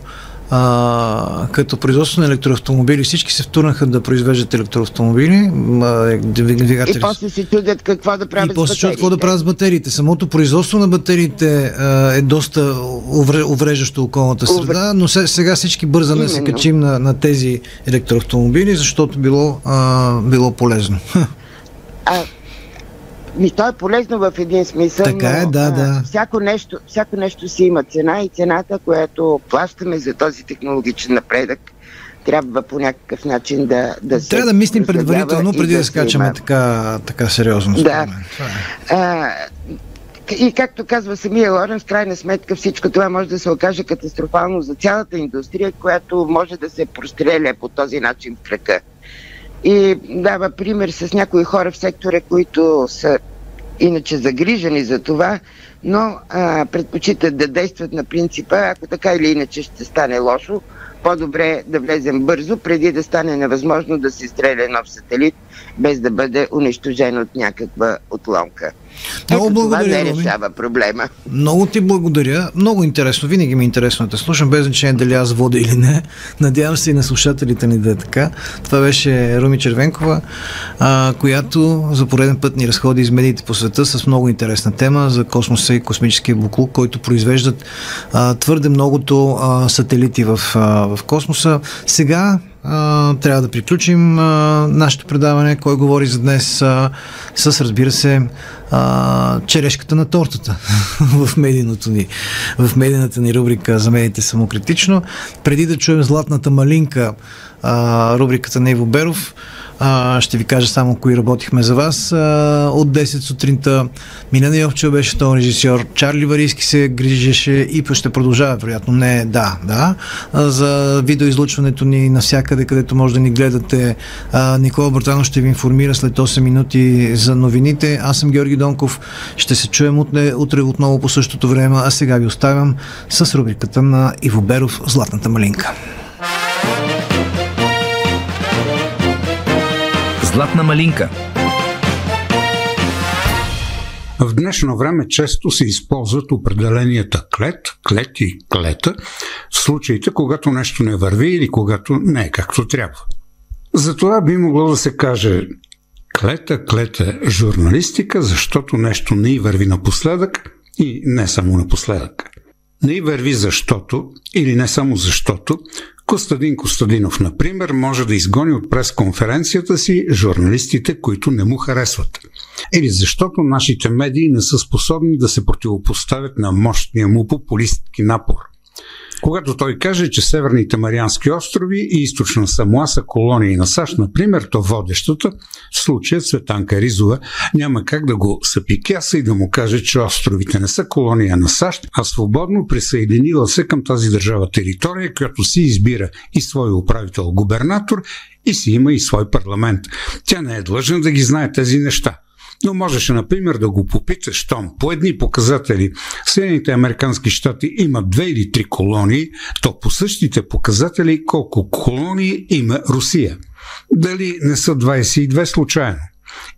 а, като производство на електроавтомобили. Всички се втурнаха да произвеждат електроавтомобили. Двигатели. И после се чудят какво да правят И после чудят какво да правят с батериите. Самото производство на батериите а, е доста увреждащо околната среда, но сега всички бързаме да се качим на, на тези електроавтомобили, защото било, а, било полезно. А, ми, то е полезно в един смисъл. Така е, да, да. всяко, нещо, всяко нещо си има цена и цената, която плащаме за този технологичен напредък, трябва по някакъв начин да, да се. Трябва да мислим предварително, преди да, да скачаме така, така сериозно. Да. Е. А, и както казва самия Лорен, в крайна сметка всичко това може да се окаже катастрофално за цялата индустрия, която може да се простреля по този начин в кръка и дава пример с някои хора в сектора, които са иначе загрижени за това, но а, предпочитат да действат на принципа, ако така или иначе ще стане лошо, по-добре да влезем бързо, преди да стане невъзможно да се стреля нов сателит, без да бъде унищожен от някаква отломка. Много Ето благодаря. Това не решава проблема. Много ти благодаря. Много интересно. Винаги ми е интересно да те слушам, без значение дали аз вода или не. Надявам се и на слушателите ни да е така. Това беше Руми Червенкова, а, която за пореден път ни разходи из медиите по света с много интересна тема за космоса и космическия буклук, който произвеждат а, твърде многото а, сателити в, а, в космоса. Сега трябва да приключим а, нашето предаване. Кой говори за днес а, с, разбира се, а, черешката на тортата в медийното ни, в медийната ни рубрика за медиите самокритично. Преди да чуем Златната малинка, а, рубриката на Иво Беров, а, ще ви кажа само кои работихме за вас. А, от 10 сутринта Минена Йовчева беше тон режисьор, Чарли Варийски се грижеше и ще продължава, вероятно. Не, да, да. А, за видеоизлучването ни навсякъде, където може да ни гледате. А, Никола Братанов ще ви информира след 8 минути за новините. Аз съм Георги Донков. Ще се чуем утре, утре отново по същото време, а сега ви оставям с рубриката на Иво Беров Златната малинка. Златна малинка. В днешно време често се използват определенията клет, клет и клета в случаите, когато нещо не върви или когато не е както трябва. Затова би могло да се каже клета, клета журналистика, защото нещо не и върви напоследък и не само напоследък. Не и върви защото, или не само защото, Костадин Костадинов, например, може да изгони от пресконференцията си журналистите, които не му харесват. Или защото нашите медии не са способни да се противопоставят на мощния му популистки напор – когато той каже, че Северните Мариански острови и източна Самуа са колонии на САЩ, например, то водещата, в случая Цветанка Ризова, няма как да го съпикяса и да му каже, че островите не са колония на САЩ, а свободно присъединила се към тази държава територия, която си избира и свой управител-губернатор и си има и свой парламент. Тя не е длъжна да ги знае тези неща но можеше, например, да го попиташ, щом по едни показатели Съединените Американски щати имат две или три колонии, то по същите показатели колко колонии има Русия. Дали не са 22 случайно?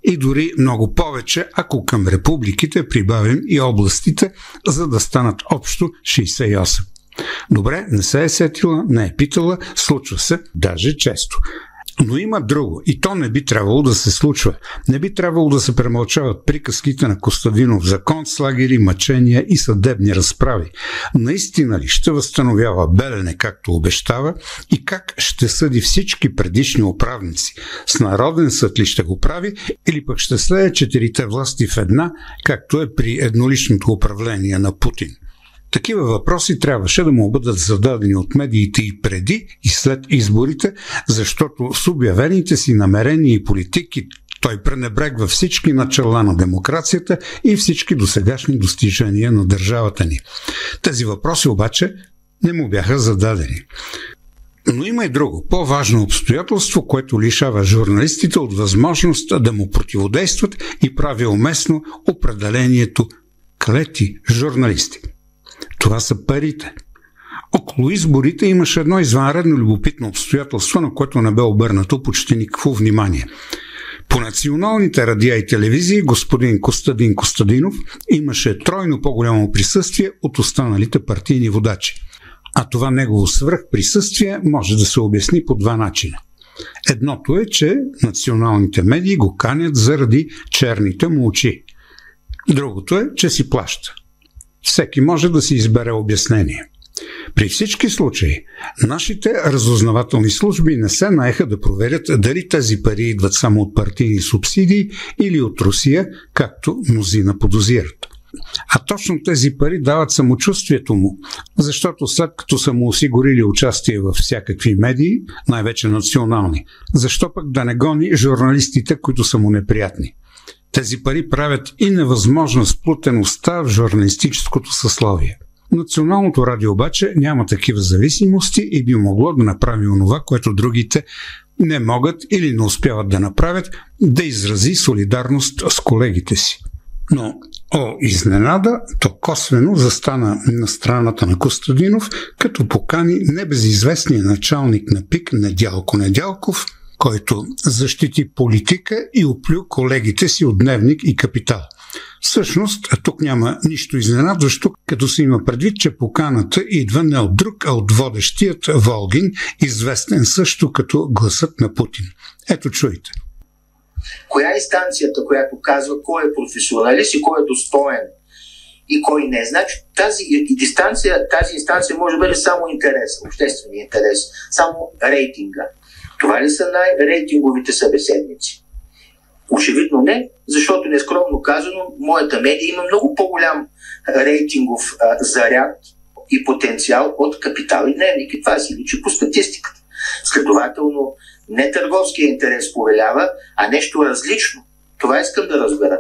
и дори много повече, ако към републиките прибавим и областите, за да станат общо 68. Добре, не се е сетила, не е питала, случва се даже често. Но има друго и то не би трябвало да се случва. Не би трябвало да се премълчават приказките на Костадинов за концлагери, мъчения и съдебни разправи. Наистина ли ще възстановява Белене както обещава и как ще съди всички предишни управници? С народен съд ли ще го прави или пък ще слея четирите власти в една, както е при едноличното управление на Путин? Такива въпроси трябваше да му бъдат зададени от медиите и преди и след изборите, защото с обявените си намерения и политики той пренебрегва всички начала на демокрацията и всички досегашни достижения на държавата ни. Тези въпроси обаче не му бяха зададени. Но има и друго, по-важно обстоятелство, което лишава журналистите от възможност да му противодействат и прави уместно определението клети журналисти. Това са парите. Около изборите имаше едно извънредно любопитно обстоятелство, на което не бе обърнато почти никакво внимание. По националните радиа и телевизии господин Костадин Костадинов имаше тройно по-голямо присъствие от останалите партийни водачи. А това негово свръхприсъствие може да се обясни по два начина. Едното е, че националните медии го канят заради черните му очи. Другото е, че си плаща. Всеки може да си избере обяснение. При всички случаи, нашите разузнавателни служби не се наеха да проверят дали тези пари идват само от партийни субсидии или от Русия, както мнозина подозират. А точно тези пари дават самочувствието му, защото след като са му осигурили участие във всякакви медии, най-вече национални, защо пък да не гони журналистите, които са му неприятни? Тези пари правят и невъзможна сплутеността в журналистическото съсловие. Националното радио обаче няма такива зависимости и би могло да направи онова, което другите не могат или не успяват да направят, да изрази солидарност с колегите си. Но, о, изненада, то косвено застана на страната на Костадинов, като покани небезизвестния началник на ПИК Недялко Недялков – който защити политика и оплю колегите си от Дневник и Капитал. Всъщност, тук няма нищо изненадващо, като се има предвид, че поканата идва не от друг, а от водещият Волгин, известен също като гласът на Путин. Ето чуйте. Коя е инстанцията, която казва кой е професионалист и кой е достоен и кой не. Значи тази, дистанция, тази инстанция може да бъде само интерес, обществения интерес, само рейтинга. Това ли са най-рейтинговите събеседници? Очевидно не, защото нескромно казано, моята медия има много по-голям рейтингов а, заряд и потенциал от капитал и дневник. И това си личи по статистиката. Следователно, не търговския интерес повелява, а нещо различно. Това искам да разбера.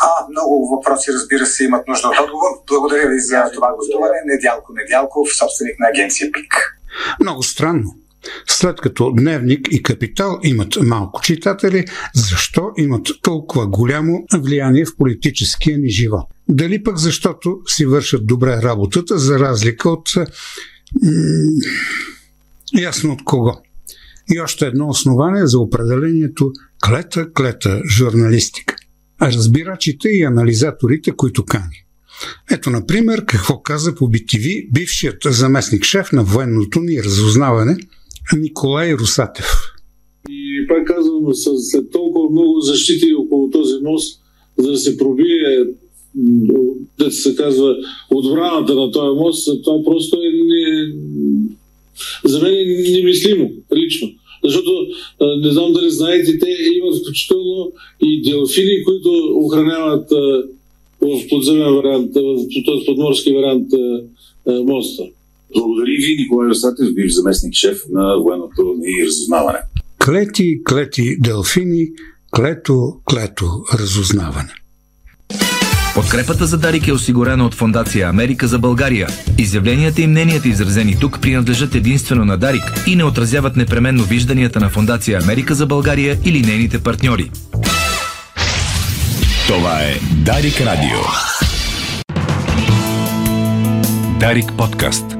А, много въпроси, разбира се, имат нужда от отговор. Благодаря ви за това гостуване. Недялко Недялков, собственик на агенция ПИК. Много странно. След като Дневник и Капитал имат малко читатели, защо имат толкова голямо влияние в политическия ни живот? Дали пък защото си вършат добре работата, за разлика от... Ясно от кого? И още едно основание за определението клета-клета журналистика. А разбирачите и анализаторите, които кани. Ето, например, какво каза по BTV бившият заместник шеф на военното ни разузнаване – Николай Русатев. И пак казвам, след толкова много защити около този мост, за да се пробие да се казва, отбраната на този мост, това просто е не, за мен е немислимо, лично. Защото, не знам дали знаете, те имат включително и делфини, които охраняват в подземен вариант, в този подморски вариант моста. Благодаря ви, Николай Ростатев, бивш заместник шеф на военното ни разузнаване. Клети, клети, делфини, клето, клето, разузнаване. Подкрепата за Дарик е осигурена от Фондация Америка за България. Изявленията и мненията, изразени тук, принадлежат единствено на Дарик и не отразяват непременно вижданията на Фондация Америка за България или нейните партньори. Това е Дарик Радио. Дарик подкаст.